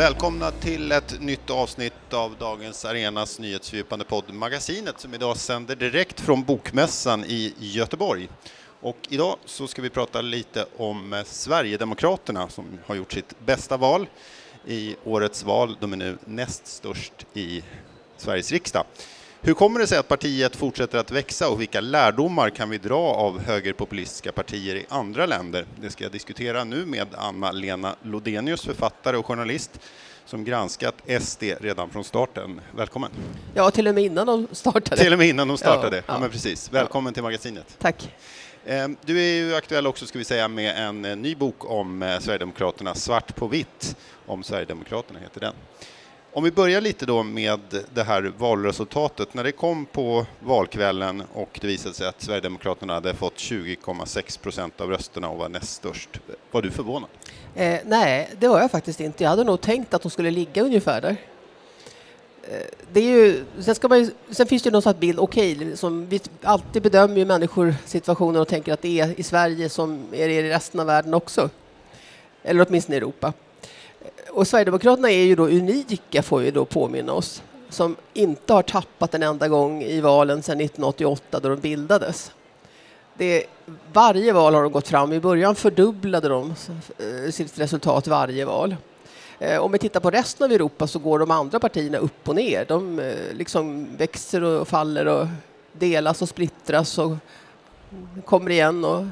välkomna till ett nytt avsnitt av dagens Arenas nyhetsfördjupande podd Magasinet som idag sänder direkt från Bokmässan i Göteborg. Och idag så ska vi prata lite om Sverigedemokraterna som har gjort sitt bästa val i årets val. De är nu näst störst i Sveriges riksdag. Hur kommer det sig att partiet fortsätter att växa och vilka lärdomar kan vi dra av högerpopulistiska partier i andra länder? Det ska jag diskutera nu med Anna-Lena Lodenius, författare och journalist som granskat SD redan från starten. Välkommen! Ja, till och med innan de startade. Till och med innan de startade, ja, ja. ja men precis. Välkommen ja. till magasinet. Tack! Ehm, du är ju aktuell också, ska vi säga, med en eh, ny bok om eh, Sverigedemokraterna, Svart på vitt, om Sverigedemokraterna heter den. Om vi börjar lite då med det här valresultatet. När det kom på valkvällen och det visade sig att Sverigedemokraterna hade fått 20,6 procent av rösterna och var näst störst, var du förvånad? Eh, nej, det var jag faktiskt inte. Jag hade nog tänkt att de skulle ligga ungefär där. Eh, det är ju, sen, ska man ju, sen finns det ju någon sorts bild, okej, okay, som vi alltid bedömer ju människor situationer och tänker att det är i Sverige som är det i resten av världen också. Eller åtminstone i Europa. Och Sverigedemokraterna är ju då unika, får vi då påminna oss, som inte har tappat en enda gång i valen sedan 1988 då de bildades. Det, varje val har de gått fram. I början fördubblade de eh, sitt resultat varje val. Eh, om vi tittar på resten av Europa så går de andra partierna upp och ner. De eh, liksom växer och faller och delas och splittras och kommer igen. Och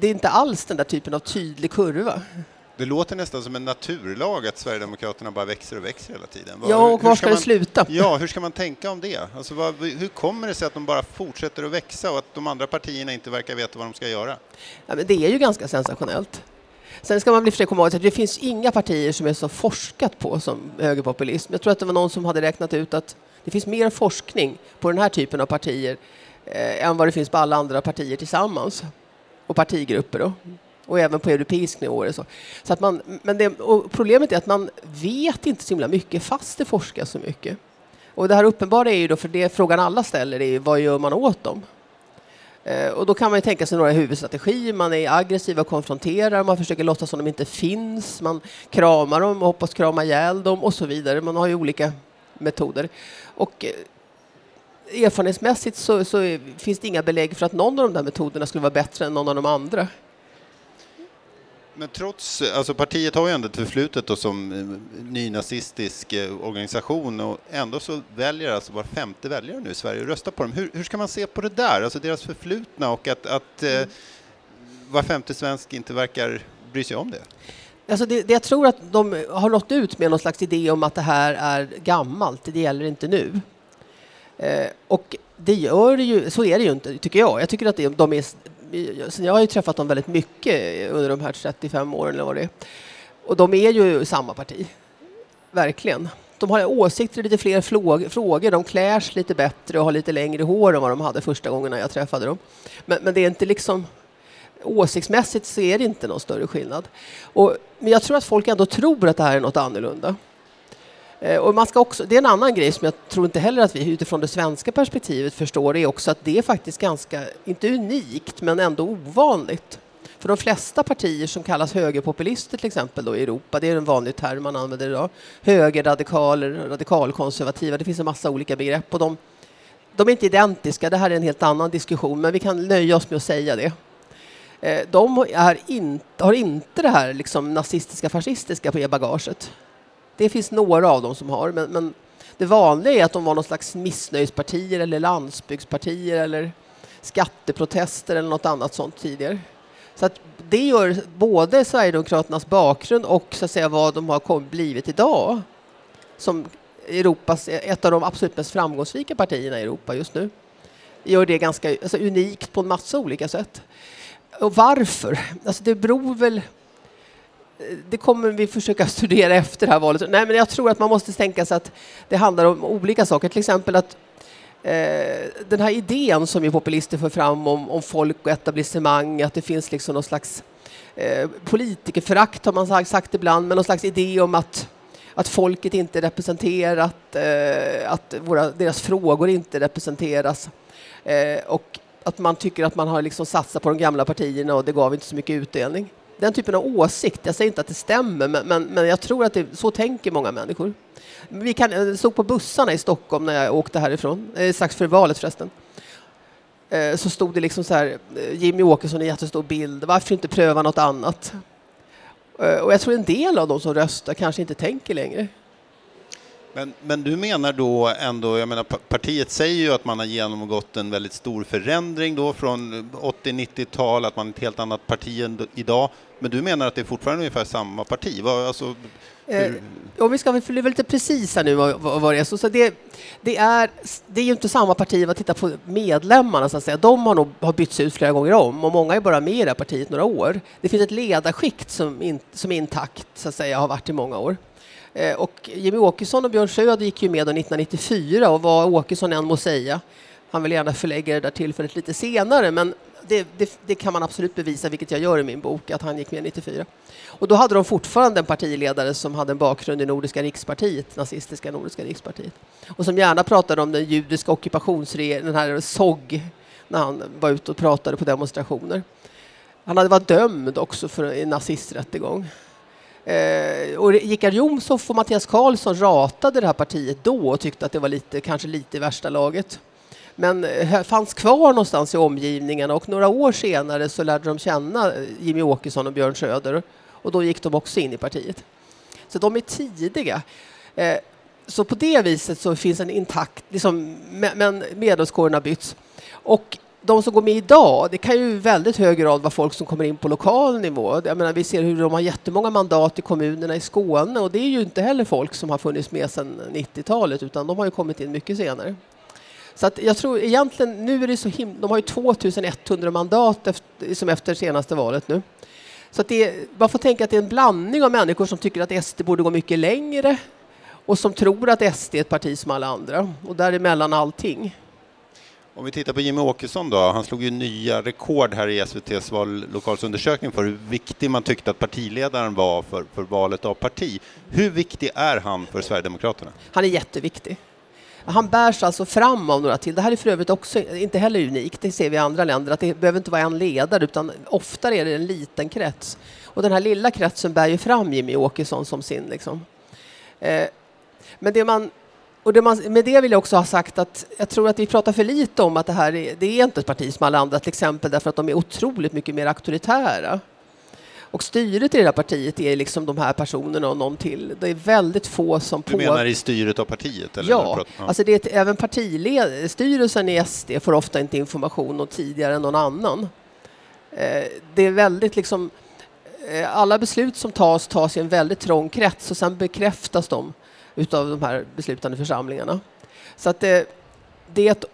det är inte alls den där typen av tydlig kurva. Det låter nästan som en naturlag att Sverigedemokraterna bara växer och växer hela tiden. Ja, och var ska, ska det sluta? Ja, hur ska man tänka om det? Alltså, vad, hur kommer det sig att de bara fortsätter att växa och att de andra partierna inte verkar veta vad de ska göra? Ja, men det är ju ganska sensationellt. Sen ska man bli komma ihåg att det finns inga partier som är så forskat på som högerpopulism. Jag tror att det var någon som hade räknat ut att det finns mer forskning på den här typen av partier eh, än vad det finns på alla andra partier tillsammans och partigrupper. Då och även på europeisk nivå. Så. Så att man, men det, problemet är att man vet inte så himla mycket fast det forskas så mycket. Och det här uppenbara är ju då, för det frågan alla ställer är vad gör man åt dem? Eh, och då kan man ju tänka sig några huvudstrategier. Man är aggressiv och konfronterar, man försöker låtsas som de inte finns, man kramar dem och hoppas krama ihjäl dem och så vidare. Man har ju olika metoder. Och eh, erfarenhetsmässigt så, så finns det inga belägg för att någon av de där metoderna skulle vara bättre än någon av de andra. Men trots, alltså partiet har ju ändå ett förflutet då som eh, nynazistisk eh, organisation och ändå så väljer alltså var femte väljare nu i Sverige att rösta på dem. Hur, hur ska man se på det där, alltså deras förflutna och att, att eh, mm. var femte svensk inte verkar bry sig om det? Alltså det, det, jag tror att de har nått ut med någon slags idé om att det här är gammalt, det gäller inte nu. Eh, och det gör ju, så är det ju inte, tycker jag. Jag tycker att det, de är jag har ju träffat dem väldigt mycket under de här 35 åren eller vad det är. Och de är ju samma parti. Verkligen. De har åsikter i lite fler frågor. De klär sig lite bättre och har lite längre hår än vad de hade första gången jag träffade dem. Men, men det är inte liksom åsiktsmässigt så är det inte någon större skillnad. Och, men jag tror att folk ändå tror att det här är något annorlunda. Eh, och man ska också, det är en annan grej som jag tror inte heller att vi utifrån det svenska perspektivet förstår är också att det är faktiskt ganska, inte unikt, men ändå ovanligt. För de flesta partier som kallas högerpopulister till exempel då i Europa, det är en vanlig term man använder idag, högerradikaler, radikalkonservativa, det finns en massa olika begrepp och de, de är inte identiska, det här är en helt annan diskussion, men vi kan nöja oss med att säga det. Eh, de är in, har inte det här liksom nazistiska, fascistiska på bagaget. Det finns några av dem som har, men, men det vanliga är att de var någon slags missnöjespartier eller landsbygdspartier eller skatteprotester eller något annat sånt tidigare. Så att det gör både Sverigedemokraternas bakgrund och så att säga vad de har blivit idag som Europas, ett av de absolut mest framgångsrika partierna i Europa just nu. Gör det ganska alltså, unikt på en massa olika sätt. Och varför? Alltså det beror väl det kommer vi försöka studera efter det här valet. Nej, men jag tror att man måste tänka sig att det handlar om olika saker. Till exempel att eh, den här idén som ju populister för fram om, om folk och etablissemang, att det finns liksom någon slags eh, politikerförakt har man sagt, sagt ibland, men någon slags idé om att att folket inte är representerat, eh, att våra, deras frågor inte representeras eh, och att man tycker att man har liksom satsat på de gamla partierna och det gav inte så mycket utdelning den typen av åsikt. Jag säger inte att det stämmer, men, men, men jag tror att det, så tänker många människor. Vi kan, jag stod på bussarna i Stockholm när jag åkte härifrån, eh, strax före valet förresten. Eh, så stod det liksom så här, eh, Jimmy Åkesson i jättestor bild, varför inte pröva något annat? Eh, och jag tror en del av de som röstar kanske inte tänker längre. Men, men du menar då ändå, jag menar partiet säger ju att man har genomgått en väldigt stor förändring då från 80-90-tal, att man är ett helt annat parti än idag. Men du menar att det är fortfarande ungefär samma parti? Vad, alltså, Eh, om vi ska vara lite precisa nu vad, det är, så, så det, det, är, det är ju inte samma parti vad tittar på medlemmarna så att säga. De har nog har bytts ut flera gånger om och många är bara med i det här partiet några år. Det finns ett ledarskikt som, in, som är intakt så att säga, har varit i många år. Eh, och Jimmy Åkesson och Björn Söder gick ju med 1994 och vad Åkesson än må säga. Han vill gärna förlägga det där tillfället lite senare men det, det, det, kan man absolut bevisa, vilket jag gör i min bok, att han gick med 94. Och då hade de fortfarande en partiledare som hade en bakgrund i Nordiska rikspartiet, nazistiska Nordiska rikspartiet. Och som gärna pratade om den judiska ockupationsregeringen, den här SOG, när han var ute och pratade på demonstrationer. Han hade varit dömd också för en nazisträttegång. Eh, och Richard Jomshof och Mattias Karlsson ratade det här partiet då och tyckte att det var lite, kanske lite i värsta laget. Men eh, fanns kvar någonstans i omgivningen och några år senare så lärde de känna eh, Jimmy Åkesson och Björn Söder och då gick de också in i partiet. Så de är tidiga. Eh, så på det viset så finns en intakt, liksom, men medlemskåren har bytts. Och de som går med idag, det kan ju i väldigt hög grad vara folk som kommer in på lokal nivå. Jag menar, vi ser hur de har jättemånga mandat i kommunerna i Skåne och det är ju inte heller folk som har funnits med sedan 90-talet utan de har ju kommit in mycket senare. Så att jag tror egentligen, nu är det så himla, de har ju 2100 mandat efter, som efter senaste valet nu. Så att det, man får tänka att det är en blandning av människor som tycker att SD borde gå mycket längre och som tror att SD är ett parti som alla andra och däremellan allting. Om vi tittar på Jimmy Åkesson då, han slog ju nya rekord här i SVTs vallokalsundersökning för hur viktig man tyckte att partiledaren var för, för valet av parti. Hur viktig är han för Sverigedemokraterna? Han är jätteviktig. Han bärs alltså fram av några till. Det här är för övrigt också inte heller unikt, det ser vi i andra länder, att det behöver inte vara en ledare utan oftare är det en liten krets. Och den här lilla kretsen bär ju fram Jimmy Åkesson som sin. Liksom. Eh, men det man och det man, med det vill jag också ha sagt att jag tror att vi pratar för lite om att det här är, det är inte ett parti som alla andra, till exempel därför att de är otroligt mycket mer auktoritära. Och styret i det här partiet är liksom de här personerna och någon till. Det är väldigt få som... Du menar i styret av partiet? Eller ja, ja. Alltså det är, även partiled, styrelsen i SD får ofta inte information och tidigare än någon annan. Eh, det är väldigt liksom... Eh, alla beslut som tas tas i en väldigt trång krets och sen bekräftas de utav de här beslutande församlingarna. Så att eh, det, det är ett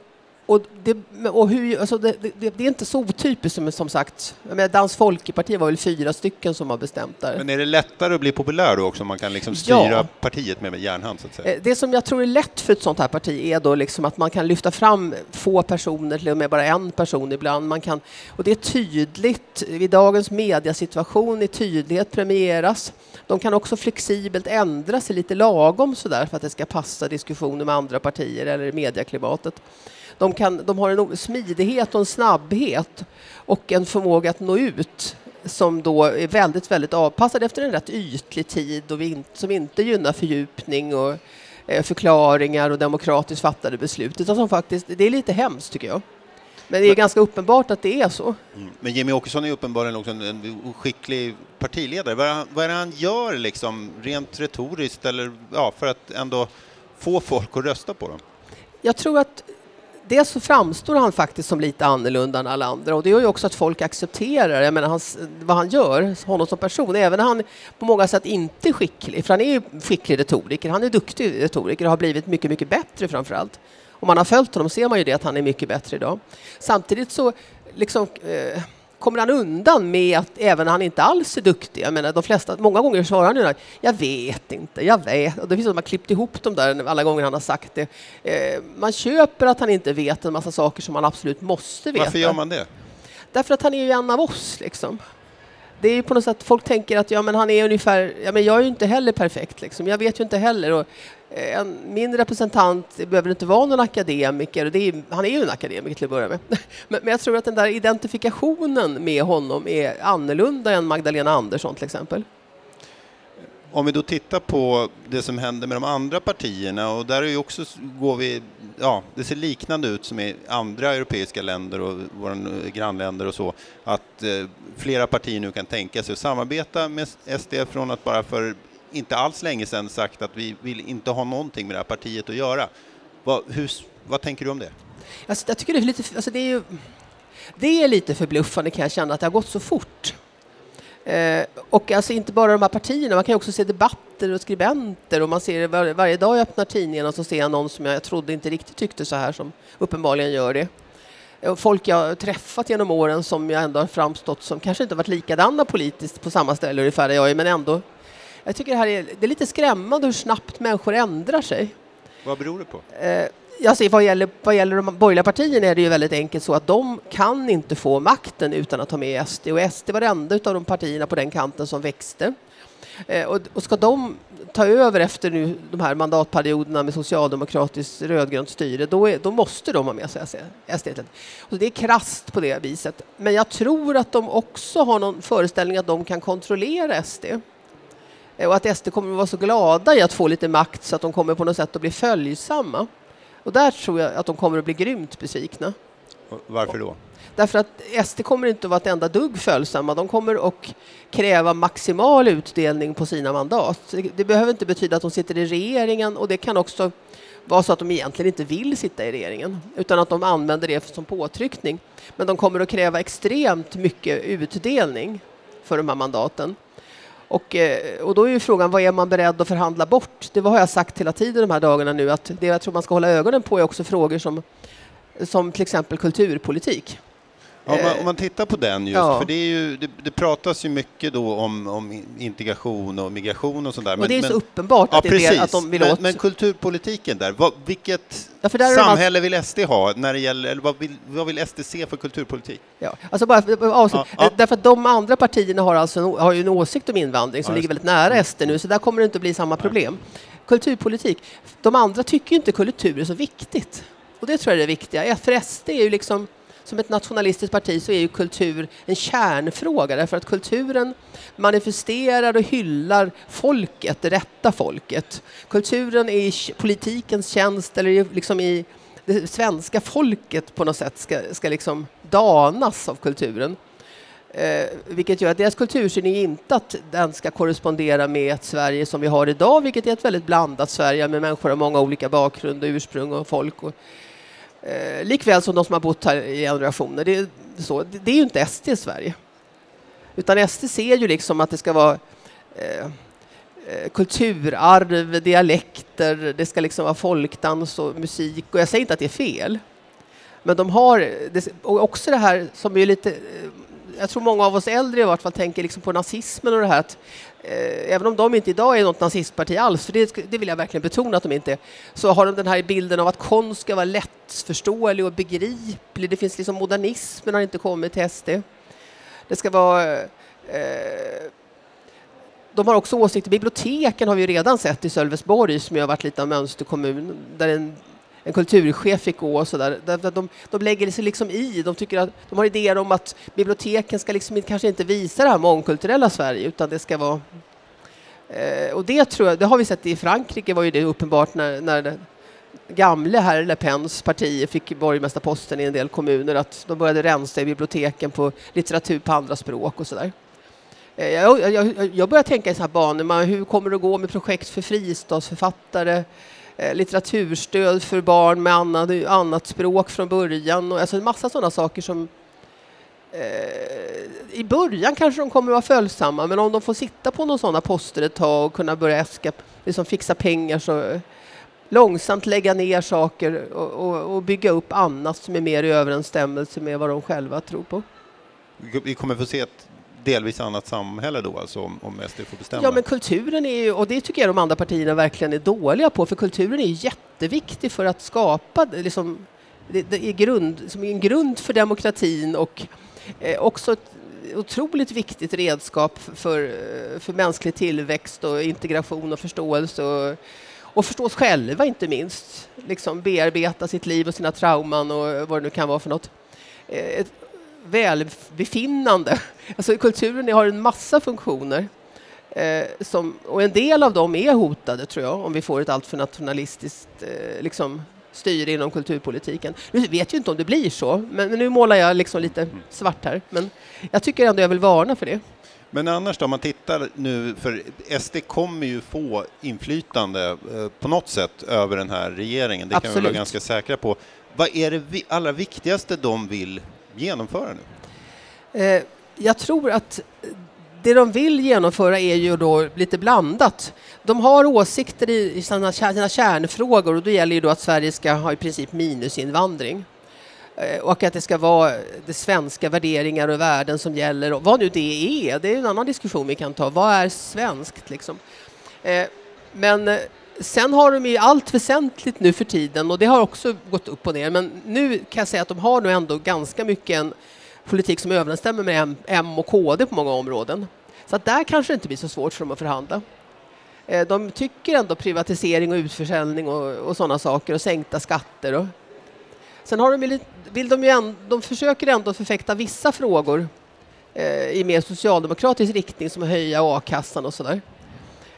och, det, och hur, alltså det, det, det, är inte så otypiskt som, som sagt. Med Dans Folkeparti var väl fyra stycken som har bestämt där. Men är det lättare att bli populär då också man kan liksom styra ja. partiet med, med järnhand? Så att säga? Eh, det som jag tror är lätt för ett sånt här parti är då liksom att man kan lyfta fram få personer, till och med bara en person ibland. Man kan, och det är tydligt, i dagens mediasituation är tydlighet premieras. De kan också flexibelt ändra sig lite lagom sådär för att det ska passa diskussioner med andra partier eller medieklimatet. De, kan, de har en smidighet och en snabbhet och en förmåga att nå ut som då är väldigt, väldigt avpassad efter en rätt ytlig tid och som inte gynnar fördjupning och eh, förklaringar och demokratiskt fattade beslut. Utan som faktiskt, det är lite hemskt tycker jag. Men det är ganska uppenbart att det är så. Mm. Men Jimmy Åkesson är uppenbarligen också en skicklig partiledare. Vad är, han, vad är det han gör liksom, rent retoriskt eller, ja, för att ändå få folk att rösta på dem? Jag tror att dels så framstår han faktiskt som lite annorlunda än alla andra och det gör ju också att folk accepterar jag menar, hans, vad han gör, honom som person, även när han på många sätt inte är skicklig, för han är ju skicklig retoriker, han är duktig retoriker och har blivit mycket, mycket bättre framförallt. Om man har följt honom ser man ju det att han är mycket bättre idag. Samtidigt så liksom eh, kommer han undan med att även han inte alls är duktig, jag menar de flesta, många gånger svarar han ju att jag vet inte, jag vet. Och det finns som har klippt ihop dem där alla gånger han har sagt det. Eh, man köper att han inte vet en massa saker som man absolut måste veta. Varför gör man det? Därför att han är ju en av oss liksom. Det är ju på något sätt, folk tänker att ja, men han är ungefär, ja, men jag är ju inte heller perfekt liksom. Jag vet ju inte heller. Och, Eh, en, min representant behöver inte vara någon akademiker, det är, han är ju en akademiker till att börja med. Men, men, jag tror att den där identifikationen med honom är annorlunda än Magdalena Andersson till exempel. Om vi då tittar på det som händer med de andra partierna och där är ju också, går vi, ja, det ser liknande ut som i andra europeiska länder och våra eh, grannländer och så, att eh, flera partier nu kan tänka sig att samarbeta med SD från att bara för inte alls länge sedan sagt att vi vill inte ha någonting med det här partiet att göra. Vad, hur, vad tänker du om det? Alltså, jag tycker det är lite, alltså det är ju, det är lite förbluffande kan jag känna att det har gått så fort. Eh, och alltså inte bara de här partierna, man kan också se debatter och skribenter och man ser var, varje dag jag öppnar tidningen och så ser jag någon som jag trodde inte riktigt tyckte så här som uppenbarligen gör det. Eh, folk jag har träffat genom åren som jag ändå har framstått som kanske inte varit likadana politiskt på samma ställe ungefär där jag är, men ändå. Jag tycker det här är, det är lite skrämmande hur snabbt människor ändrar sig. Vad beror det på? Eh, alltså, vad, gäller, vad gäller de borgerliga partierna är det ju väldigt enkelt så att de kan inte få makten utan att ha med SD och SD var det enda av de partierna på den kanten som växte. Eh, och, och, ska de ta över efter nu de här mandatperioderna med socialdemokratiskt rödgrönt styre, då, är, då måste de ha med sig SD. Och det är krast på det viset. Men jag tror att de också har någon föreställning att de kan kontrollera SD. Eh, och att SD kommer att vara så glada i att få lite makt så att de kommer på något sätt att bli följsamma. Och där tror jag att de kommer att bli grymt besvikna. Varför då? Därför att SD kommer inte att vara ett enda dugg följsamma. De kommer att kräva maximal utdelning på sina mandat. Det behöver inte betyda att de sitter i regeringen och det kan också vara så att de egentligen inte vill sitta i regeringen utan att de använder det som påtryckning. Men de kommer att kräva extremt mycket utdelning för de här mandaten. Och, eh, och då är ju frågan, vad är man beredd att förhandla bort? Det har jag sagt hela tiden de här dagarna nu, att det jag tror man ska hålla ögonen på är också frågor som, som till exempel kulturpolitik. Ja, om, man, om, man, tittar på den just, ja. för det, är ju, det, det, pratas ju mycket då om, om integration och migration och sådär. Och det är men, så uppenbart ja, att, det är att de vill men, åt... Men kulturpolitiken där, vad, vilket ja, där samhälle vill SD ha när det gäller, eller vad vill, vad vill SD se för kulturpolitik? Ja, alltså bara för, ja, Därför att de andra partierna har, alltså, har ju en åsikt om invandring som ligger väldigt nära SD nu, så där kommer det inte att bli samma problem. Kulturpolitik, de andra tycker inte kultur är så viktigt. Och det tror jag är det viktiga. För SD är ju liksom som ett nationalistiskt parti så är ju kultur en kärnfråga därför att kulturen manifesterar och hyllar folket, det rätta folket. Kulturen är i politikens tjänst eller liksom i det svenska folket på något sätt ska, ska liksom danas av kulturen. Eh, vilket gör att deras kultursyn är inte att den ska korrespondera med ett Sverige som vi har idag, vilket är ett väldigt blandat Sverige med människor av många olika bakgrund och ursprung och folk. Och, Eh, likväl som de som har bott här i generationer. Det, så, det, det är ju inte SD i Sverige. Utan SD ser ju liksom att det ska vara eh, eh, kulturarv, dialekter, det ska liksom vara folkdans och musik. Och jag säger inte att det är fel. Men de har, och också det här som är lite, eh, jag tror många av oss äldre i vart fall tänker liksom på nazismen och det här att eh, även om de inte idag är något nazistparti alls, för det, det, vill jag verkligen betona att de inte är, så har de den här bilden av att konst ska vara lättförståelig och begriplig. Det finns liksom modernismen har inte kommit till SD. Det ska vara eh, de har också åsikter. Biblioteken har vi redan sett i Sölvesborg som har varit lite av mönsterkommun där en en kulturchef fick gå och sådär. De, de lägger sig liksom i. De, tycker att, de har idéer om att biblioteken ska liksom kanske inte visa det här mångkulturella Sverige utan det ska vara... Eh, och det tror jag, det har vi sett i Frankrike var ju det uppenbart när, när gamle herr Le Pens parti fick borgmästarposten i en del kommuner att de började rensa i biblioteken på litteratur på andra språk och sådär. Eh, jag, jag, jag börjar tänka i så här banor, hur kommer det att gå med projekt för fristadsförfattare? Eh, litteraturstöd för barn med annat, annat språk från början. Och, alltså en massa sådana saker som eh, i början kanske de kommer att vara följsamma men om de får sitta på någon sådana poster ett tag och kunna börja äska, liksom fixa pengar så eh, långsamt lägga ner saker och, och, och, bygga upp annat som är mer i överensstämmelse med vad de själva tror på. Vi kommer få se ett delvis annat samhälle då, alltså om, om SD får bestämma? Ja, men kulturen är ju, och det tycker jag de andra partierna verkligen är dåliga på, för kulturen är ju jätteviktig för att skapa liksom, det, det är grund, som är en grund för demokratin och eh, också ett otroligt viktigt redskap för, eh, för mänsklig tillväxt och integration och förståelse. Och, och oss själva inte minst. Liksom bearbeta sitt liv och sina trauman och vad det nu kan vara för något. Eh, ett välbefinnande. Alltså kulturen har en massa funktioner. Eh, som, och en del av dem är hotade tror jag om vi får ett alltför nationalistiskt eh, liksom, styre inom kulturpolitiken. Nu vet ju inte om det blir så, men, men nu målar jag liksom lite svart här. Men jag tycker ändå jag vill varna för det. Men annars då, om man tittar nu, för SD kommer ju få inflytande eh, på något sätt över den här regeringen, det Absolut. kan vi vara ganska säkra på. Vad är det vi, allra viktigaste de vill genomföra nu? Eh, jag tror att det de vill genomföra är ju då lite blandat. De har åsikter i sina, sina kärnfrågor och då gäller ju då att Sverige ska ha i princip minusinvandring. Eh, och att det ska vara de svenska värderingar och värden som gäller. Och vad nu det är, det är en annan diskussion vi kan ta. Vad är svenskt liksom? Eh, men sen har de ju allt väsentligt nu för tiden och det har också gått upp och ner. Men nu kan jag säga att de har nog ändå ganska mycket en politik som överensstämmer med M, M och KD på många områden. Så att där kanske det inte blir så svårt för dem att förhandla. Eh, de tycker ändå privatisering och utförsäljning och, och sådana saker och sänkta skatter. Och. Sen har de ju vill de, ju ändå, de försöker ändå förfäkta vissa frågor eh, i mer socialdemokratisk riktning som att höja a-kassan och sådär.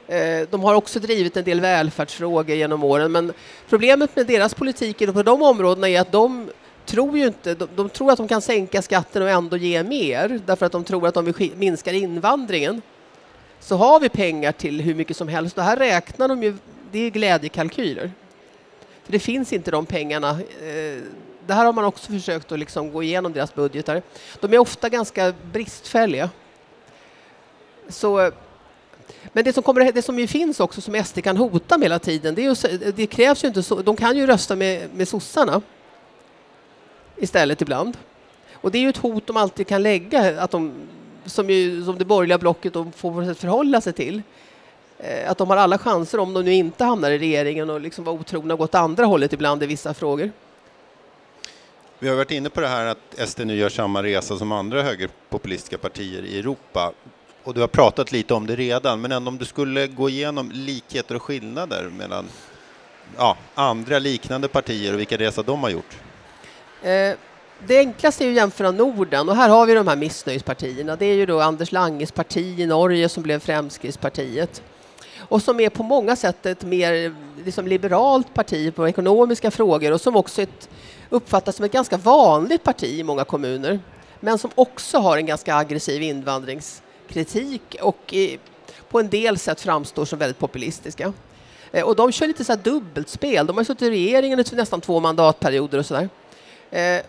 Eh, de har också drivit en del välfärdsfrågor genom åren men problemet med deras politik på de områdena är att de tror ju inte, de, de, tror att de kan sänka skatten och ändå ge mer därför att de tror att om vi minskar invandringen så har vi pengar till hur mycket som helst och här räknar de ju, det är glädjekalkyler. För det finns inte de pengarna. Eh, det här har man också försökt att liksom gå igenom deras budgetar. De är ofta ganska bristfälliga. Så, eh, men det som, kommer, det som ju finns också som SD kan hota med hela tiden, det, är, det krävs ju inte så, de kan ju rösta med, med sossarna istället ibland. Och det är ju ett hot de alltid kan lägga, att de, som, ju, som det borgerliga blocket de får förhålla sig till. Eh, att de har alla chanser om de nu inte hamnar i regeringen och liksom var otrogna och gått andra hållet ibland i vissa frågor. Vi har varit inne på det här att SD nu gör samma resa som andra högerpopulistiska partier i Europa. Och du har pratat lite om det redan, men ändå om du skulle gå igenom likheter och skillnader mellan ja, andra liknande partier och vilka resa de har gjort? Eh, det enklaste är att jämföra Norden och här har vi de här missnöjespartierna. Det är ju då Anders Langes parti i Norge som blev Fremskrittspartiet och som är på många sätt ett mer liksom, liberalt parti på ekonomiska frågor och som också ett, uppfattas som ett ganska vanligt parti i många kommuner. Men som också har en ganska aggressiv invandrings kritik och i, på en del sätt framstår som väldigt populistiska. Eh, och de kör lite så här dubbelspel. De har suttit i regeringen i nästan två mandatperioder och sådär. Eh,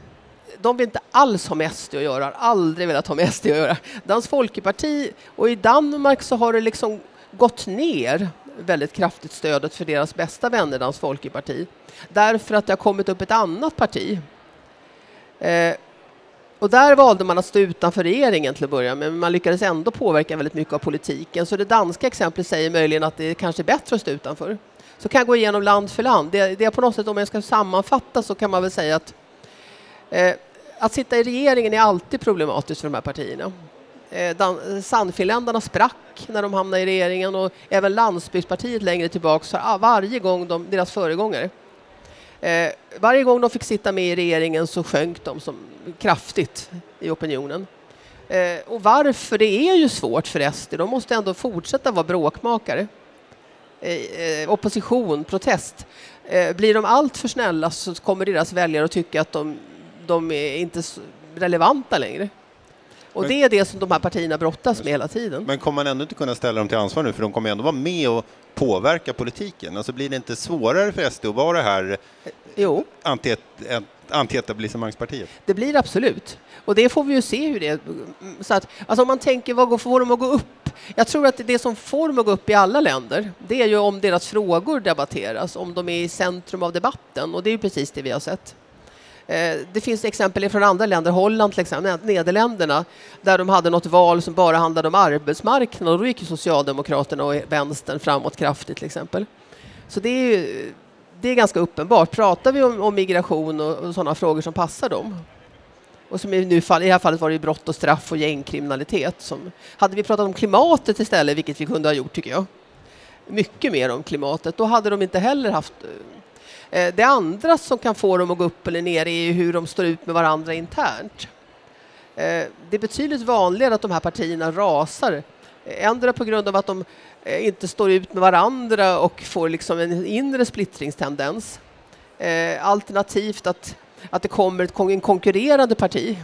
de vill inte alls ha med SD att göra, har aldrig velat ha med SD att göra. Dans Folkeparti och i Danmark så har det liksom gått ner väldigt kraftigt stödet för deras bästa vänner, Dans Folkeparti. Därför att det har kommit upp ett annat parti. Eh, och där valde man att stå utanför regeringen till att börja med, men man lyckades ändå påverka väldigt mycket av politiken. Så det danska exemplet säger möjligen att det kanske är bättre att stå utanför. Så kan jag gå igenom land för land. Det, det är på något sätt, om jag ska sammanfatta så kan man väl säga att eh, att sitta i regeringen är alltid problematiskt för de här partierna. Eh, Sannfinländarna sprack när de hamnade i regeringen och även Landsbygdspartiet längre tillbaka varje gång de, deras föregångare eh, varje gång de fick sitta med i regeringen så sjönk de som, kraftigt i opinionen. Eh, och varför? Det är ju svårt för SD. De måste ändå fortsätta vara bråkmakare. Eh, opposition, protest. Eh, blir de allt för snälla så kommer deras väljare att tycka att de, de är inte relevanta längre. Och men, det är det som de här partierna brottas med hela tiden. Men kommer man ändå inte kunna ställa dem till ansvar nu, för de kommer ändå vara med och påverka politiken? Alltså blir det inte svårare för SD att vara det här jo. antietablissemangspartiet? Det blir absolut. Och det får vi ju se hur det. Så att, alltså om man tänker, vad får dem att gå upp? Jag tror att det som får dem att gå upp i alla länder, det är ju om deras frågor debatteras, om de är i centrum av debatten. Och det är ju precis det vi har sett. Eh, det finns exempel från andra länder, Holland till exempel, Nederländerna, där de hade något val som bara handlade om arbetsmarknad och då gick Socialdemokraterna och vänstern framåt kraftigt till exempel. Så det är, ju, det är ganska uppenbart. Pratar vi om, om migration och, och sådana frågor som passar dem och som i, nu, i det här fallet var det brott och straff och gängkriminalitet. Som, hade vi pratat om klimatet istället, vilket vi kunde ha gjort tycker jag, mycket mer om klimatet. Då hade de inte heller haft... Eh, Eh, det andra som kan få dem att gå upp eller ner är hur de står ut med varandra internt. Eh, det är betydligt vanligare att de här partierna rasar. Eh, Ändra på grund av att de inte står ut med varandra och får liksom en inre splittringstendens. Alternativt att, att det kommer en konkurrerande parti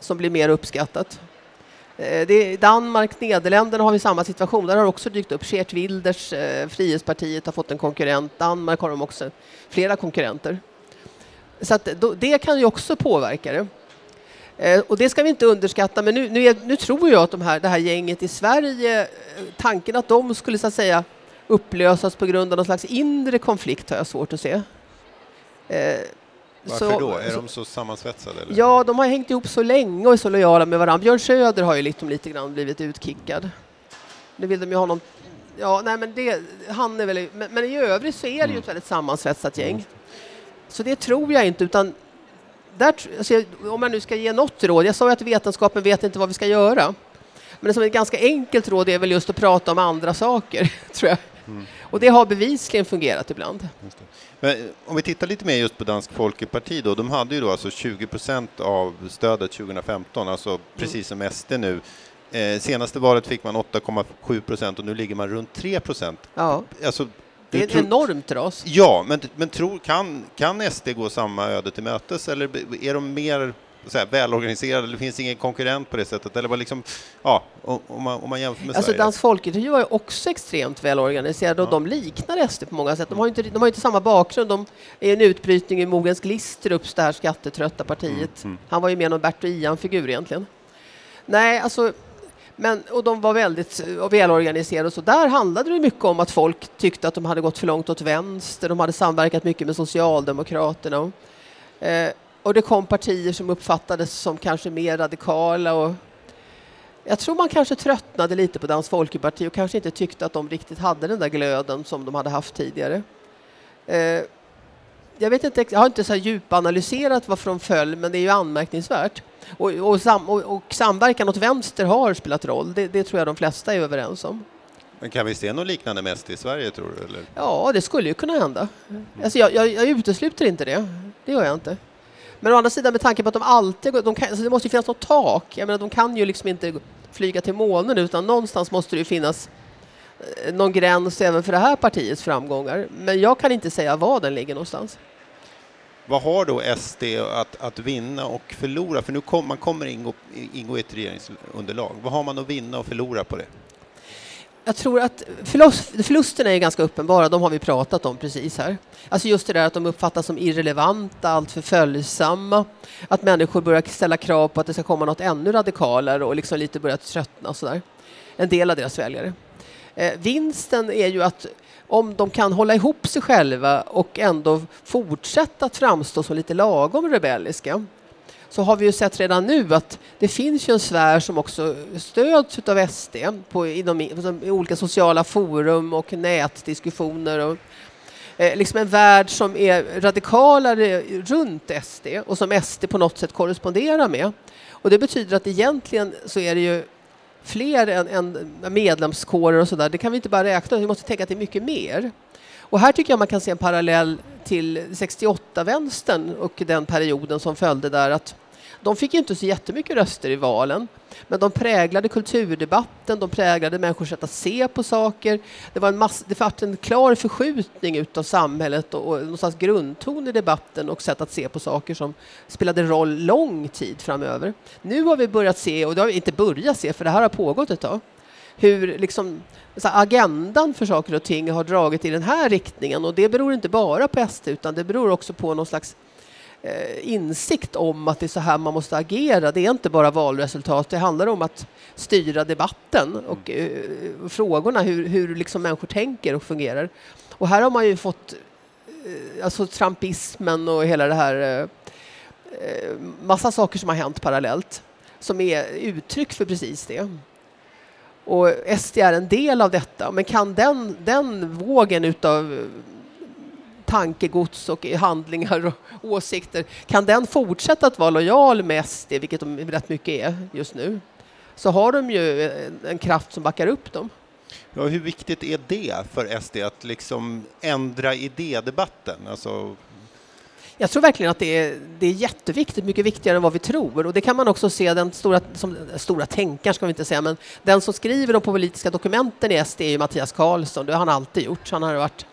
som blir mer uppskattat. Eh, det är Danmark, Nederländerna har vi samma situation. Där har också dykt upp. Geert Wilders, eh, Frihetspartiet, har fått en konkurrent. Danmark har de också flera konkurrenter. Så att, då, det kan ju också påverka det. Eh, och det ska vi inte underskatta, men nu, nu, är, nu tror jag att de här, det här gänget i Sverige, eh, tanken att de skulle så att säga upplösas på grund av någon slags inre konflikt har jag svårt att se. Eh, varför så, då? Är så, de så sammansvetsade? Eller? Ja, de har hängt ihop så länge och är så lojala med varandra. Björn Söder har ju liksom lite grann blivit utkickad. Nu vill de ju ha någon... Ja, nej men det... Han är väl... Men, men i övrigt så är det ju mm. ett väldigt sammansvetsat gäng. Mm. Så det tror jag inte, utan där, alltså, om man nu ska ge något råd, jag sa ju att vetenskapen vet inte vad vi ska göra. Men som ett ganska enkelt råd är väl just att prata om andra saker, tror jag. Mm. Och det har bevisligen fungerat ibland. Men om vi tittar lite mer just på Dansk Folkeparti då, de hade ju då alltså 20 procent av stödet 2015, alltså mm. precis som SD nu. Eh, senaste valet fick man 8,7 procent och nu ligger man runt 3 procent. Ja. Alltså, det är ett enormt ras. Ja, men, men tror, kan, kan SD gå samma öde till mötes eller är de mer så här, välorganiserade, det finns ingen konkurrent på det sättet? Eller bara liksom, ja, om, man, om man jämför med alltså, Sverige? Dansk Folkeparti var ju också extremt välorganiserade och ja. de liknar SD på många sätt. De har ju inte, de har inte samma bakgrund. De är en utbrytning i Mogens Glistrups, det här skattetrötta partiet. Mm, mm. Han var ju mer någon Bert och Ian-figur egentligen. Nej, alltså men, och de var väldigt välorganiserade och så. Där handlade det mycket om att folk tyckte att de hade gått för långt åt vänster. De hade samverkat mycket med Socialdemokraterna. Eh, och det kom partier som uppfattades som kanske mer radikala. Och jag tror man kanske tröttnade lite på Dansk Folkeparti och kanske inte tyckte att de riktigt hade den där glöden som de hade haft tidigare. Eh, jag vet inte, jag har inte så djupanalyserat varför de föll, men det är ju anmärkningsvärt. Och, och, sam, och, och samverkan åt vänster har spelat roll, det, det, tror jag de flesta är överens om. Men kan vi se något liknande mest i Sverige tror du? Eller? Ja, det skulle ju kunna hända. Alltså jag, jag, jag utesluter inte det, det gör jag inte. Men å andra sidan med tanke på att de alltid, de kan, alltså det måste ju finnas något tak. Jag menar, de kan ju liksom inte flyga till månen utan någonstans måste det ju finnas eh, någon gräns även för det här partiets framgångar. Men jag kan inte säga var den ligger någonstans. Vad har då SD att, att vinna och förlora? För nu kom, man kommer ingå, ingå i ett regeringsunderlag. Vad har man att vinna och förlora på det? Jag tror att förlusterna är ganska uppenbara, de har vi pratat om precis här. Alltså just det där att de uppfattas som irrelevanta, alltför följsamma, att människor börjar ställa krav på att det ska komma något ännu radikalare och liksom lite börjar tröttna och sådär. En del av deras väljare. Eh, vinsten är ju att om de kan hålla ihop sig själva och ändå fortsätta att framstå som lite lagom rebelliska så har vi ju sett redan nu att det finns ju en sfär som också stöds av SD på, inom, i olika sociala forum och nätdiskussioner. Och, eh, liksom en värld som är radikalare runt SD och som SD på något sätt korresponderar med. Och det betyder att egentligen så är det ju fler än, än medlemskårer och sådär. Det kan vi inte bara räkna, vi måste tänka att det är mycket mer. Och här tycker jag man kan se en parallell till 68-vänstern och den perioden som följde där. att de fick inte så jättemycket röster i valen, men de präglade kulturdebatten, de präglade människors sätt att se på saker. Det var en, mass, det var en klar förskjutning utav samhället och, och någonstans grundton i debatten och sätt att se på saker som spelade roll lång tid framöver. Nu har vi börjat se, och det har vi inte börjat se för det här har pågått ett tag, hur liksom, agendan för saker och ting har dragit i den här riktningen och det beror inte bara på SD utan det beror också på någon slags insikt om att det är så här man måste agera. Det är inte bara valresultat, det handlar om att styra debatten och eh, frågorna, hur, hur liksom människor tänker och fungerar. Och här har man ju fått eh, alltså trumpismen och hela det här eh, eh massa saker som har hänt parallellt som är uttryck för precis det. Och SD är en del av detta, men kan den, den vågen utav tankegods och handlingar och åsikter, kan den fortsätta att vara lojal med SD, vilket de rätt mycket är just nu, så har de ju en kraft som backar upp dem. Ja, hur viktigt är det för SD att liksom ändra idédebatten? Alltså, Jag tror verkligen att det är, det är jätteviktigt, mycket viktigare än vad vi tror. Och det kan man också se, den stora, som, stora tänkaren ska vi inte säga, men den som skriver de politiska dokumenten i SD är ju Mattias Karlsson. Det har han alltid gjort. Han, har varit,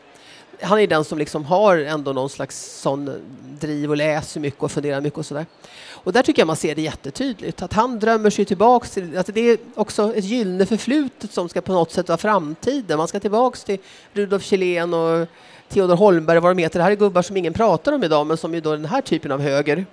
han är den som liksom har ändå någon slags sån driv och läser mycket och funderar mycket och sådär. Och där tycker jag man ser det jättetydligt, att han drömmer sig tillbaks till, att det är också ett gyllene förflutet som ska på något sätt vara framtiden. Man ska tillbaks till Rudolf Kjellén och Theodor Holmberg och vad de heter. Det här är gubbar som ingen pratar om idag men som ju då den här typen av höger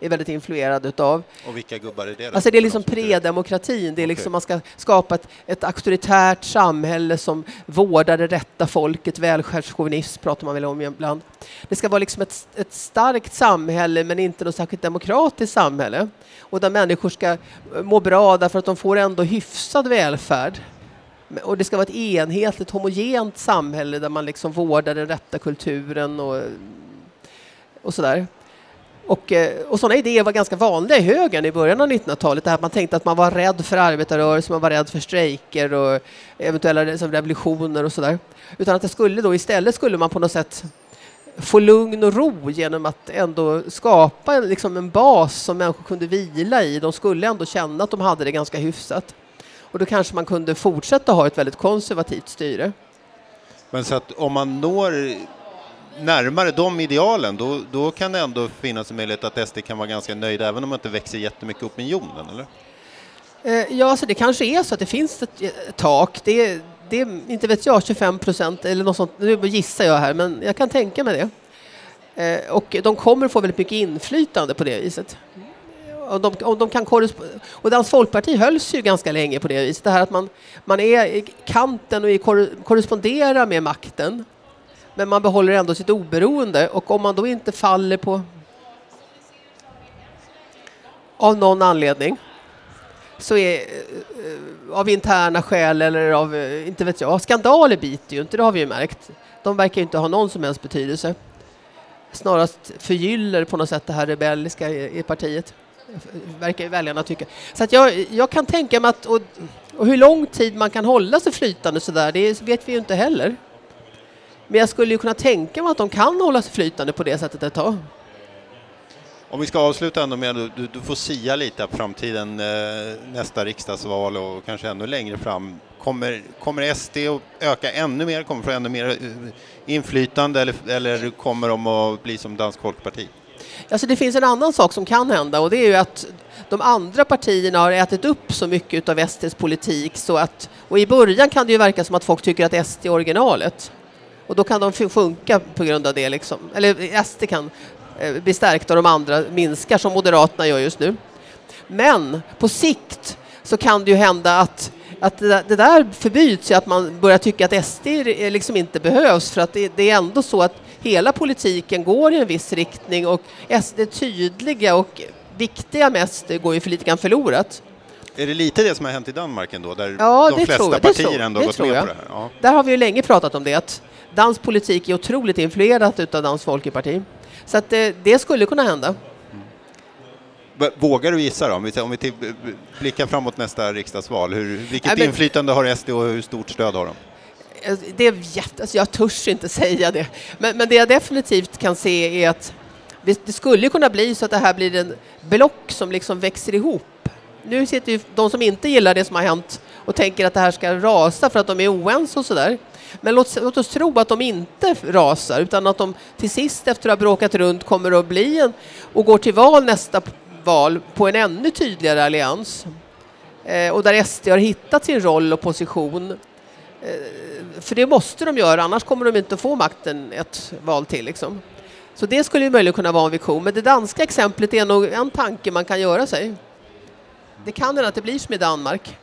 är väldigt influerad utav. och vilka gubbar är det? då? Alltså det är liksom som- predemokratin. Det är liksom man ska skapa ett, ett auktoritärt samhälle som vårdar det rätta folket. Välfärdschauvinism pratar man väl om ibland. Det ska vara liksom ett, ett starkt samhälle men inte något särskilt demokratiskt samhälle. Och där människor ska eh, må bra därför att de får ändå hyfsad välfärd. Och det ska vara ett enhetligt, homogent samhälle där man liksom vårdar den rätta kulturen och, och sådär. Och, eh, och sådana idéer var ganska vanliga i högern i början av 1900-talet. Det här att man tänkte att man var rädd för arbetarrörelsen, man var rädd för strejker och eventuella revolutioner och sådär. Utan att det skulle då istället skulle man på något sätt få lugn och ro genom att ändå skapa en, liksom en bas som människor kunde vila i. De skulle ändå känna att de hade det ganska hyfsat. Och då kanske man kunde fortsätta ha ett väldigt konservativt styre. Men så att om man når närmare de idealen, då, då kan det ändå finnas en möjlighet att SD kan vara ganska nöjda, även om man inte växer jättemycket opinionen, eller? Eh, ja, så det kanske är så att det finns ett tak. Det det inte vet jag, 25 procent eller något sånt. Nu gissar jag här, men jag kan tänka mig det. Eh, och de kommer få väldigt mycket inflytande på det viset. Och de, och de kan och Dans Folkparti hölls ju ganska länge på det viset. Det här att man, man är i kanten och korresponderar med makten. Men man behåller ändå sitt oberoende. Och om man då inte faller på av någon anledning så är eh, av interna skäl eller av, eh, inte vet jag, skandaler biter ju inte, det har vi ju märkt. De verkar ju inte ha någon som helst betydelse. Snarast förgyller på något sätt det här rebelliska i, i partiet. Verkar ju väljarna tycka. Så att jag, jag kan tänka mig att, och, och hur lång tid man kan hålla sig flytande sådär, det vet vi ju inte heller. Men jag skulle ju kunna tänka mig att de kan hålla sig flytande på det sättet ett tag. Om vi ska avsluta ändå med att du, du får sia lite på framtiden, eh, nästa riksdagsval och kanske ännu längre fram. Kommer, kommer SD att öka ännu mer, kommer få ännu mer eh, inflytande eller, eller kommer de att bli som Dansk Folkparti? Alltså det finns en annan sak som kan hända och det är ju att de andra partierna har ätit upp så mycket av SDs politik så att, och i början kan det ju verka som att folk tycker att SD är originalet. Och då kan de sjunka på grund av det liksom. Eller eh, SD kan eh, bli stärkta och de andra minskar som Moderaterna gör just nu. Men på sikt så kan det ju hända att, att det, där, det där förbyts att man börjar tycka att SD liksom inte behövs för att det, det är ändå så att hela politiken går i en viss riktning och SD tydliga och viktiga med SD går ju för lite grann förlorat. Är det lite det som har hänt i Danmark ändå, där Ja, de flesta jag, partier tror- ändå gått med jag. på det här? Ja. Där har vi ju länge pratat om det, att dansk politik är otroligt influerat utav Dansk Folkeparti. Så att det, det skulle kunna hända. V- Vågar du gissa då, om vi, om vi till, blickar framåt nästa riksdagsval, hur, vilket Ja, men- inflytande har SD och hur stort stöd har de? Eh, Det är jätte, alltså jag törs inte säga det. Men, men det jag definitivt kan se är att det, det skulle kunna bli så att det här blir en block som liksom växer ihop. Nu sitter ju de som inte gillar det som har hänt och tänker att det här ska rasa för att de är oense och sådär. Men låt, låt oss tro att de inte rasar utan att de till sist efter att ha bråkat runt kommer att bli en och går till val nästa val på en ännu tydligare allians. Eh, och där SD har hittat sin roll och position eh, för det måste de göra, annars kommer de inte få makten ett val till. Liksom. Så det skulle ju möjligen kunna vara en vision. Men det danska exemplet är nog en tanke man kan göra sig. Det kan hända att det blir som i Danmark.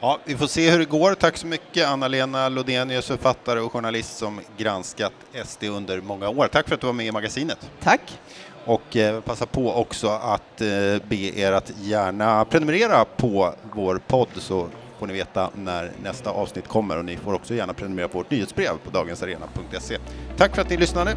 Ja, vi får se hur det går. Tack så mycket Anna-Lena Lodenius, författare och journalist som granskat SD under många år. Tack för att du var med i magasinet. Tack! Och eh, passa på också att eh, be er att gärna prenumerera på vår podd så får ni veta när nästa avsnitt kommer och ni får också gärna prenumerera på vårt nyhetsbrev på dagensarena.se. Tack för att ni lyssnade.